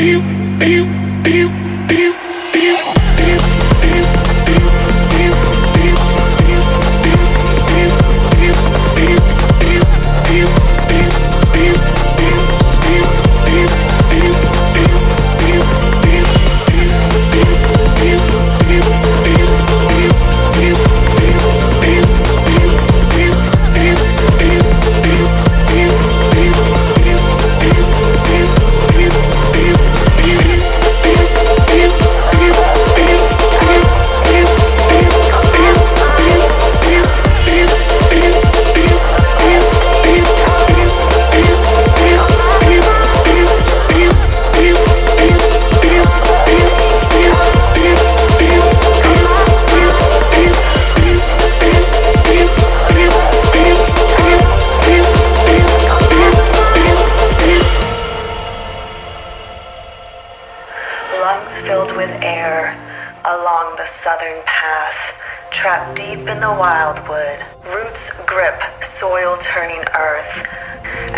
lungs air along the southern path, trapped deep in the wildwood. Roots grip soil turning earth,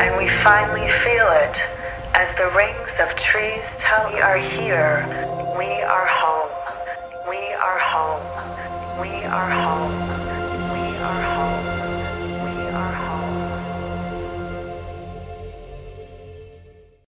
and we finally feel it as the rings of trees tell we are here. We are home. We are home. We are home. We are home.